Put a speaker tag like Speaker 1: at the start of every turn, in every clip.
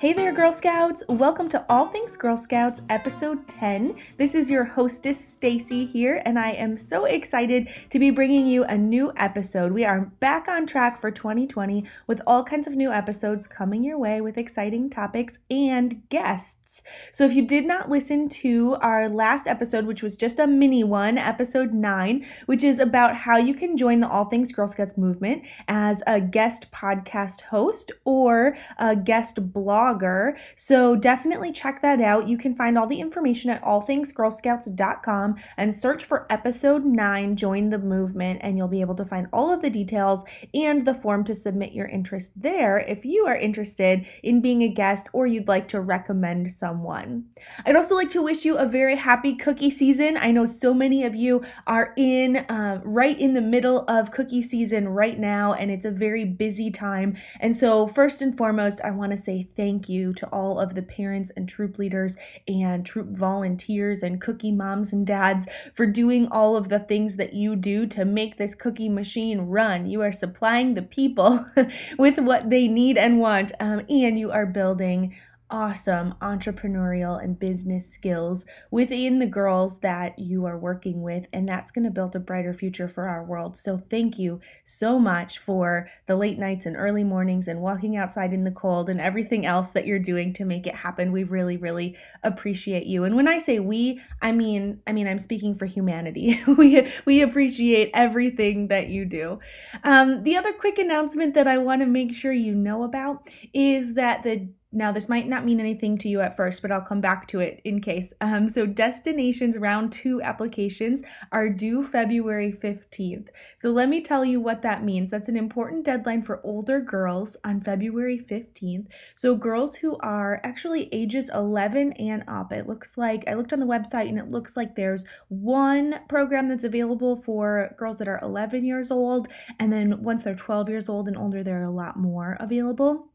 Speaker 1: Hey there, Girl Scouts! Welcome to All Things Girl Scouts, episode 10. This is your hostess, Stacy, here, and I am so excited to be bringing you a new episode. We are back on track for 2020 with all kinds of new episodes coming your way with exciting topics and guests. So, if you did not listen to our last episode, which was just a mini one, episode 9, which is about how you can join the All Things Girl Scouts movement as a guest podcast host or a guest blog blogger. So definitely check that out. You can find all the information at allthingsgirlscouts.com and search for episode 9, Join the Movement, and you'll be able to find all of the details and the form to submit your interest there if you are interested in being a guest or you'd like to recommend someone. I'd also like to wish you a very happy cookie season. I know so many of you are in uh, right in the middle of cookie season right now, and it's a very busy time. And so, first and foremost, I want to say thank thank you to all of the parents and troop leaders and troop volunteers and cookie moms and dads for doing all of the things that you do to make this cookie machine run. You are supplying the people with what they need and want, um, and you are building awesome entrepreneurial and business skills within the girls that you are working with, and that's going to build a brighter future for our world. So, thank you so much for the late nights and early mornings and walking outside in the cold and everything else that you're doing to make it happen. We really, really appreciate you. And when I say we, I mean, I mean, I'm speaking for humanity. we we appreciate everything that you do. Um, the other quick announcement that I want to make sure you know about is that the now, this might not mean anything to you at first, but I'll come back to it in case. Um, so, Destinations Round 2 applications are due February 15th. So, let me tell you what that means. That's an important deadline for older girls on February 15th. So, girls who are actually ages 11 and up. It looks like I looked on the website and it looks like there's one program that's available for girls that are 11 years old. And then once they're 12 years old and older, there are a lot more available.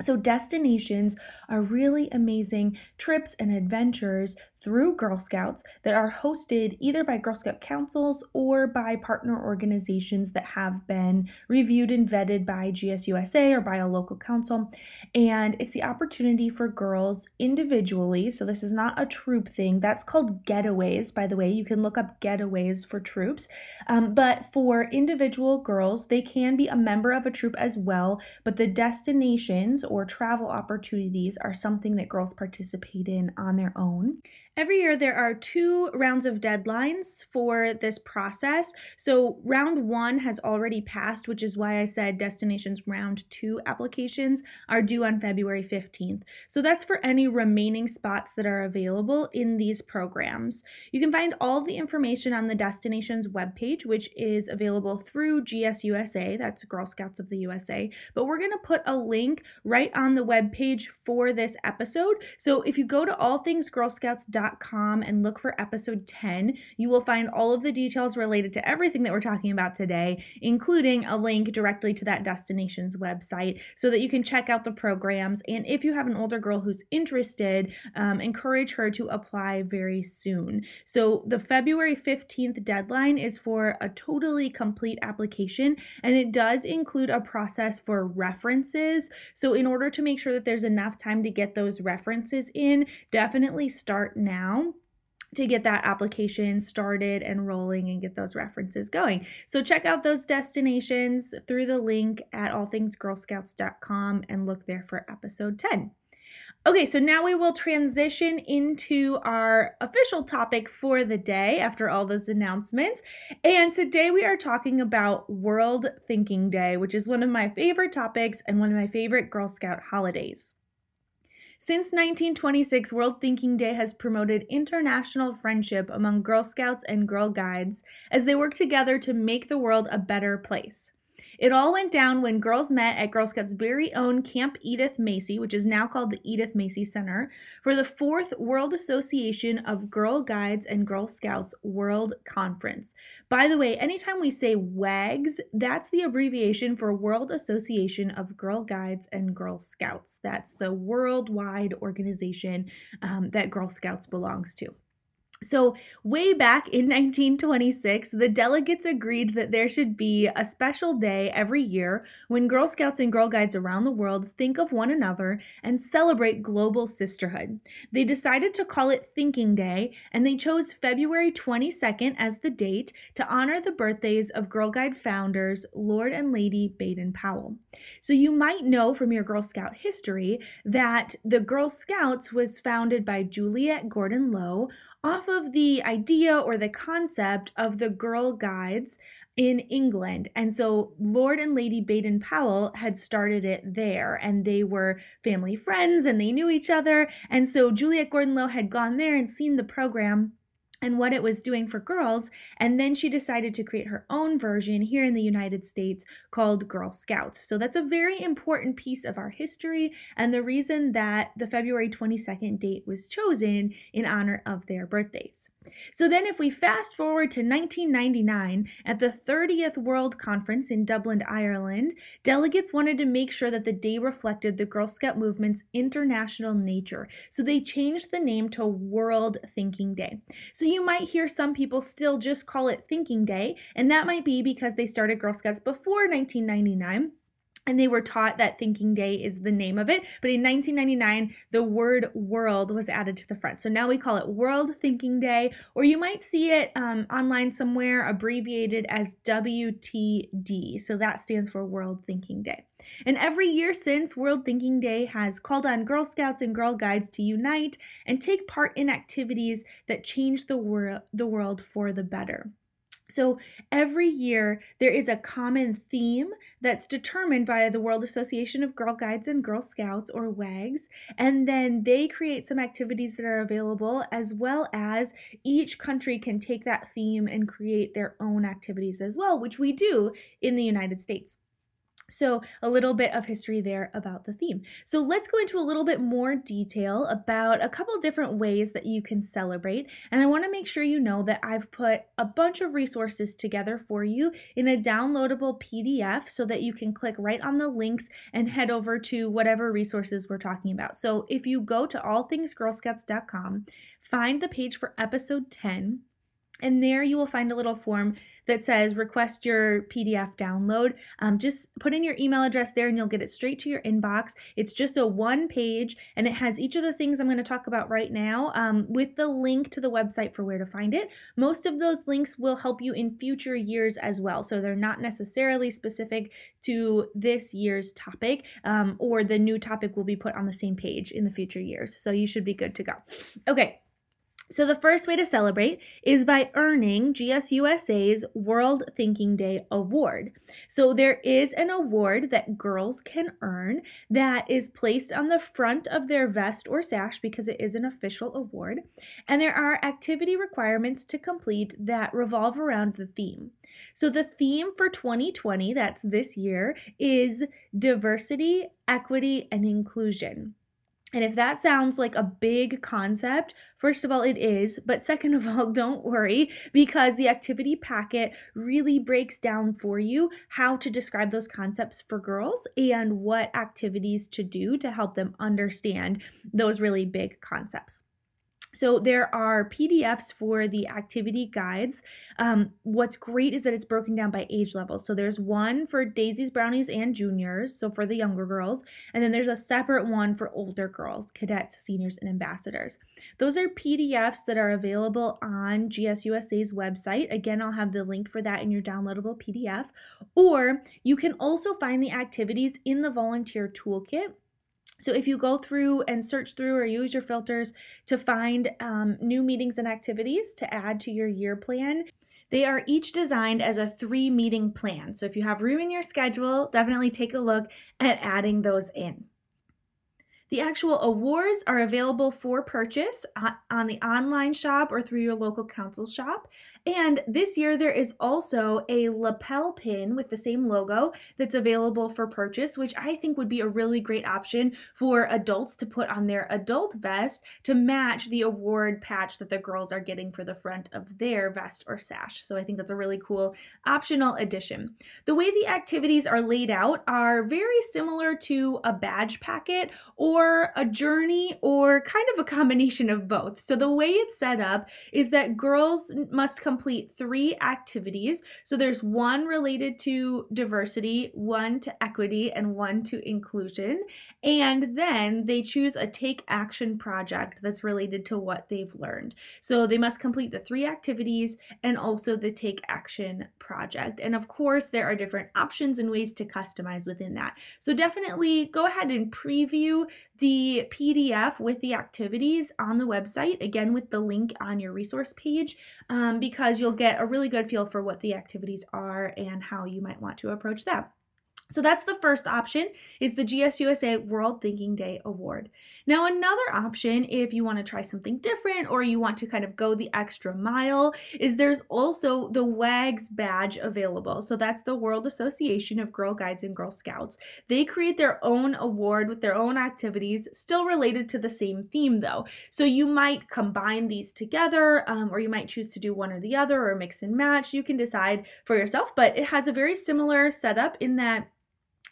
Speaker 1: So, destinations are really amazing trips and adventures through Girl Scouts that are hosted either by Girl Scout councils or by partner organizations that have been reviewed and vetted by GSUSA or by a local council. And it's the opportunity for girls individually. So, this is not a troop thing. That's called getaways, by the way. You can look up getaways for troops. Um, but for individual girls, they can be a member of a troop as well. But the destinations or travel opportunities are something that girls participate in on their own. Every year, there are two rounds of deadlines for this process. So, round one has already passed, which is why I said destinations round two applications are due on February 15th. So, that's for any remaining spots that are available in these programs. You can find all the information on the destinations webpage, which is available through GSUSA, that's Girl Scouts of the USA. But we're going to put a link right on the webpage for this episode. So, if you go to allthingsgirlscouts.com, and look for episode 10. You will find all of the details related to everything that we're talking about today, including a link directly to that destination's website so that you can check out the programs. And if you have an older girl who's interested, um, encourage her to apply very soon. So the February 15th deadline is for a totally complete application, and it does include a process for references. So, in order to make sure that there's enough time to get those references in, definitely start now now to get that application started and rolling and get those references going. So check out those destinations through the link at allthingsgirlscouts.com and look there for episode 10. Okay, so now we will transition into our official topic for the day after all those announcements. And today we are talking about World Thinking Day, which is one of my favorite topics and one of my favorite Girl Scout holidays. Since 1926, World Thinking Day has promoted international friendship among Girl Scouts and Girl Guides as they work together to make the world a better place. It all went down when girls met at Girl Scouts' very own Camp Edith Macy, which is now called the Edith Macy Center, for the fourth World Association of Girl Guides and Girl Scouts World Conference. By the way, anytime we say WAGGGS, that's the abbreviation for World Association of Girl Guides and Girl Scouts. That's the worldwide organization um, that Girl Scouts belongs to. So, way back in 1926, the delegates agreed that there should be a special day every year when Girl Scouts and Girl Guides around the world think of one another and celebrate global sisterhood. They decided to call it Thinking Day, and they chose February 22nd as the date to honor the birthdays of Girl Guide founders Lord and Lady Baden Powell. So, you might know from your Girl Scout history that the Girl Scouts was founded by Juliette Gordon Low off of the idea or the concept of the Girl Guides in England. And so Lord and Lady Baden Powell had started it there, and they were family friends and they knew each other. And so Juliette Gordon Low had gone there and seen the program and what it was doing for girls. And then she decided to create her own version here in the United States called Girl Scouts. So that's a very important piece of our history and the reason that the February 22nd date was chosen in honor of their birthdays. So then, if we fast forward to 1999, at the 30th World Conference in Dublin, Ireland, delegates wanted to make sure that the day reflected the Girl Scout movement's international nature. So they changed the name to World Thinking Day. So you might hear some people still just call it Thinking Day, and that might be because they started Girl Scouts before 1999 and they were taught that thinking day is the name of it but in 1999 the word world was added to the front. So now we call it world thinking day or you might see it um, online somewhere abbreviated as wtd so that stands for world thinking day and every year since world thinking day has called on girl scouts and girl guides to unite and take part in activities that change the, wor- the world for the better so every year there is a common theme that's determined by the World Association of Girl Guides and Girl Scouts or WAGGGS, and then they create some activities that are available as well as each country can take that theme and create their own activities as well, which we do in the United States. So, a little bit of history there about the theme. So, let's go into a little bit more detail about a couple different ways that you can celebrate. And I want to make sure you know that I've put a bunch of resources together for you in a downloadable PDF so that you can click right on the links and head over to whatever resources we're talking about. So, if you go to allthingsgirlscouts.com, find the page for episode 10, and there you will find a little form that says request your PDF download. Um, just put in your email address there and you'll get it straight to your inbox. It's just a one page and it has each of the things I'm going to talk about right now um, with the link to the website for where to find it. Most of those links will help you in future years as well. So they're not necessarily specific to this year's topic um, or the new topic will be put on the same page in the future years. So you should be good to go. Okay. So, the first way to celebrate is by earning GSUSA's World Thinking Day Award. So, there is an award that girls can earn that is placed on the front of their vest or sash because it is an official award. And there are activity requirements to complete that revolve around the theme. So, the theme for 2020, that's this year, is diversity, equity, and inclusion. And if that sounds like a big concept, first of all, it is. But second of all, don't worry because the activity packet really breaks down for you how to describe those concepts for girls and what activities to do to help them understand those really big concepts. So there are PDFs for the activity guides. Um, what's great is that it's broken down by age level. So there's one for daisies, brownies, and juniors, so for the younger girls, and then there's a separate one for older girls, cadettes, seniors, and ambassadors. Those are PDFs that are available on GSUSA's website. Again, I'll have the link for that in your downloadable PDF. Or you can also find the activities in the volunteer toolkit so if you go through and search through or use your filters to find um, new meetings and activities to add to your year plan, they are each designed as a three meeting plan. So if you have room in your schedule, definitely take a look at adding those in. The actual awards are available for purchase on the online shop or through your local council shop. And this year, there is also a lapel pin with the same logo that's available for purchase, which I think would be a really great option for adults to put on their adult vest to match the award patch that the girls are getting for the front of their vest or sash. So I think that's a really cool optional addition. The way the activities are laid out are very similar to a badge packet or a journey or kind of a combination of both. So the way it's set up is that girls must complete three activities. So there's one related to diversity, one to equity, and one to inclusion. And then they choose a take action project that's related to what they've learned. So they must complete the three activities and also the take action project. And of course, there are different options and ways to customize within that. So definitely go ahead and preview the PDF with the activities on the website, again, with the link on your resource page, um, because you'll get a really good feel for what the activities are and how you might want to approach that. So that's the first option is the GSUSA World Thinking Day Award. Now another option if you want to try something different or you want to kind of go the extra mile is there's also the WAGGGS badge available. So that's the World Association of Girl Guides and Girl Scouts. They create their own award with their own activities still related to the same theme though. So you might combine these together um, or you might choose to do one or the other or mix and match. You can decide for yourself, but it has a very similar setup in that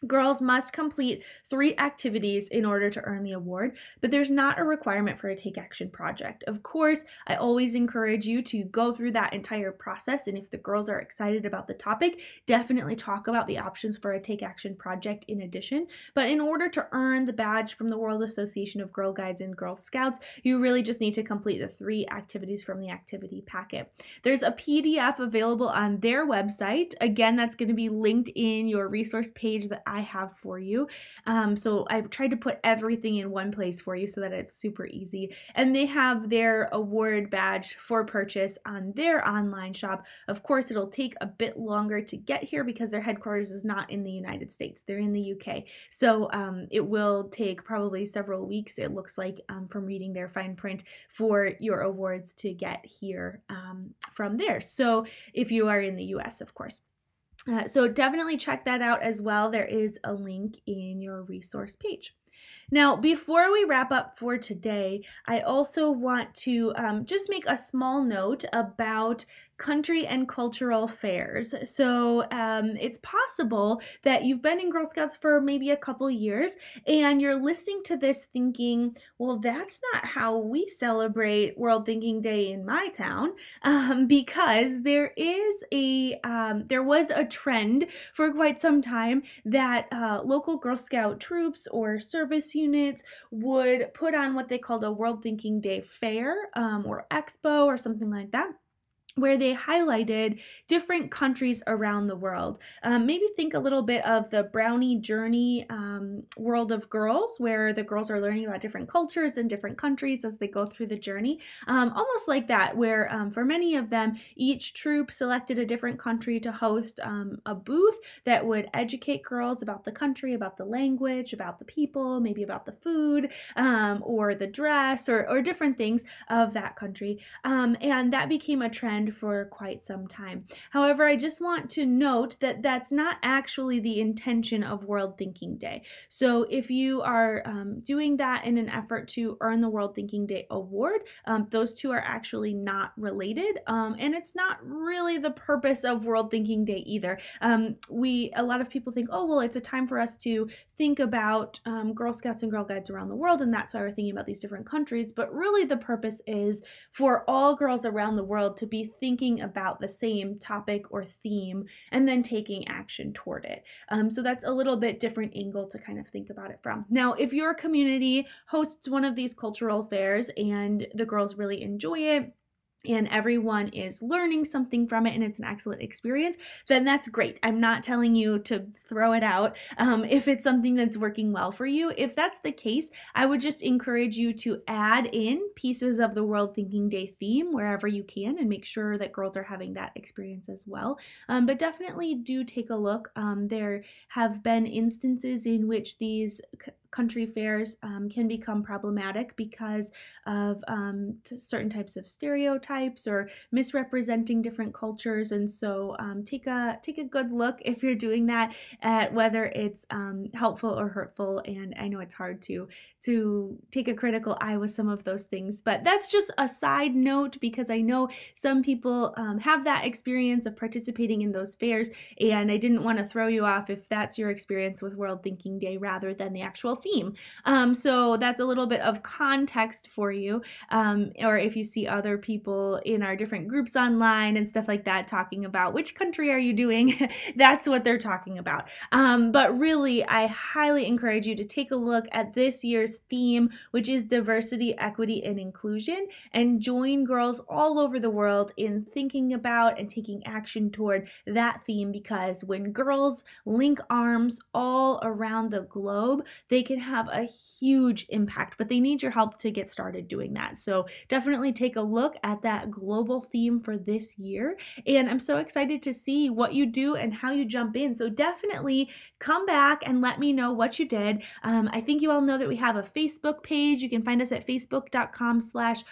Speaker 1: Girls must complete three activities in order to earn the award, but there's not a requirement for a take action project. Of course, I always encourage you to go through that entire process, and if the girls are excited about the topic, definitely talk about the options for a take action project in addition. But in order to earn the badge from the World Association of Girl Guides and Girl Scouts, you really just need to complete the three activities from the activity packet. There's a PDF available on their website. Again, that's going to be linked in your resource page that I have for you. Um, so I've tried to put everything in one place for you so that it's super easy. And they have their award badge for purchase on their online shop. Of course, it'll take a bit longer to get here because their headquarters is not in the United States, they're in the UK. So um, it will take probably several weeks, it looks like, um, from reading their fine print for your awards to get here um, from there. So if you are in the US, of course. Uh, so definitely check that out as well. There is a link in your resource page. Now, before we wrap up for today, I also want to um, just make a small note about country and cultural fairs. So um, it's possible that you've been in Girl Scouts for maybe a couple years and you're listening to this thinking, well, that's not how we celebrate World Thinking Day in my town, um, because there is a um, there was a trend for quite some time that uh, local Girl Scout troops or service units would put on what they called a World Thinking Day fair um, or expo or something like that where they highlighted different countries around the world. Um, maybe think a little bit of the Brownie Journey um, World of Girls, where the girls are learning about different cultures and different countries as they go through the journey. Um, almost like that, where um, for many of them, each troop selected a different country to host um, a booth that would educate girls about the country, about the language, about the people, maybe about the food um, or the dress or, or different things of that country. and that became a trend trend for quite some time. However, I just want to note that that's not actually the intention of World Thinking Day. So if you are um, doing that in an effort to earn the World Thinking Day award, um, those two are actually not related, um, and it's not really the purpose of World Thinking Day either. Um, we a lot of people think, oh well, it's a time for us to think about um, Girl Scouts and Girl Guides around the world, and that's why we're thinking about these different countries. But really, the purpose is for all girls around the world to be thinking about the same topic or theme and then taking action toward it. Um, so that's a little bit different angle to kind of think about it from. Now, if your community hosts one of these cultural fairs and the girls really enjoy it, and everyone is learning something from it and it's an excellent experience, then that's great. I'm not telling you to throw it out um, if it's something that's working well for you. If that's the case, I would just encourage you to add in pieces of the World Thinking Day theme wherever you can and make sure that girls are having that experience as well. Um, but definitely do take a look. Um, there have been instances in which these country fairs um, can become problematic because of um, certain types of stereotypes or misrepresenting different cultures. And so um, take a take a good look if you're doing that at whether it's um, helpful or hurtful. And I know it's hard to to take a critical eye with some of those things, but that's just a side note because I know some people um, have that experience of participating in those fairs, and I didn't want to throw you off if that's your experience with World Thinking Day rather than the actual theme. Um, so that's a little bit of context for you, um, or if you see other people in our different groups online and stuff like that talking about which country are you doing, that's what they're talking about. Um, but really, I highly encourage you to take a look at this year's theme, which is diversity, equity, and inclusion, and join girls all over the world in thinking about and taking action toward that theme because when girls link arms all around the globe, they can have a huge impact, but they need your help to get started doing that. So definitely take a look at that global theme for this year. And I'm so excited to see what you do and how you jump in. So definitely come back and let me know what you did. Um, I think you all know that we have a Facebook page. You can find us at facebook.com slash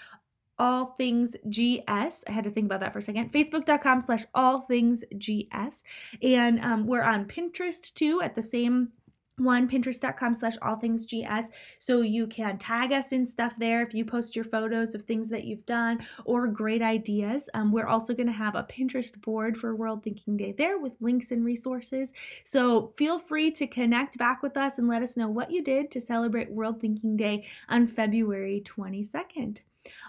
Speaker 1: all things gs i had to think about that for a second facebook.com slash all things gs and um, we're on pinterest too at the same one pinterest.com slash all things gs so you can tag us in stuff there if you post your photos of things that you've done or great ideas. Um, we're also going to have a pinterest board for world thinking day there with links and resources. So feel free to connect back with us and let us know what you did to celebrate world thinking day on february 22nd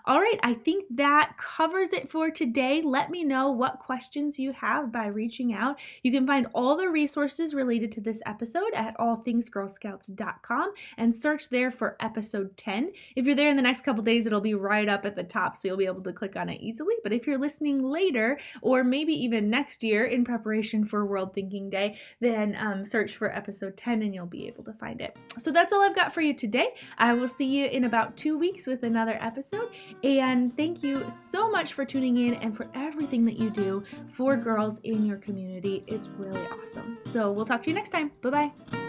Speaker 1: all right, I think that covers it for today. Let me know what questions you have by reaching out. You can find all the resources related to this episode at allthingsgirlscouts.com and search there for episode 10. If you're there in the next couple days, it'll be right up at the top, so you'll be able to click on it easily. But if you're listening later, or maybe even next year in preparation for World Thinking Day, then um, search for episode 10 and you'll be able to find it. So that's all I've got for you today. I will see you in about two weeks with another episode. And thank you so much for tuning in and for everything that you do for girls in your community. It's really awesome. So we'll talk to you next time. Bye bye.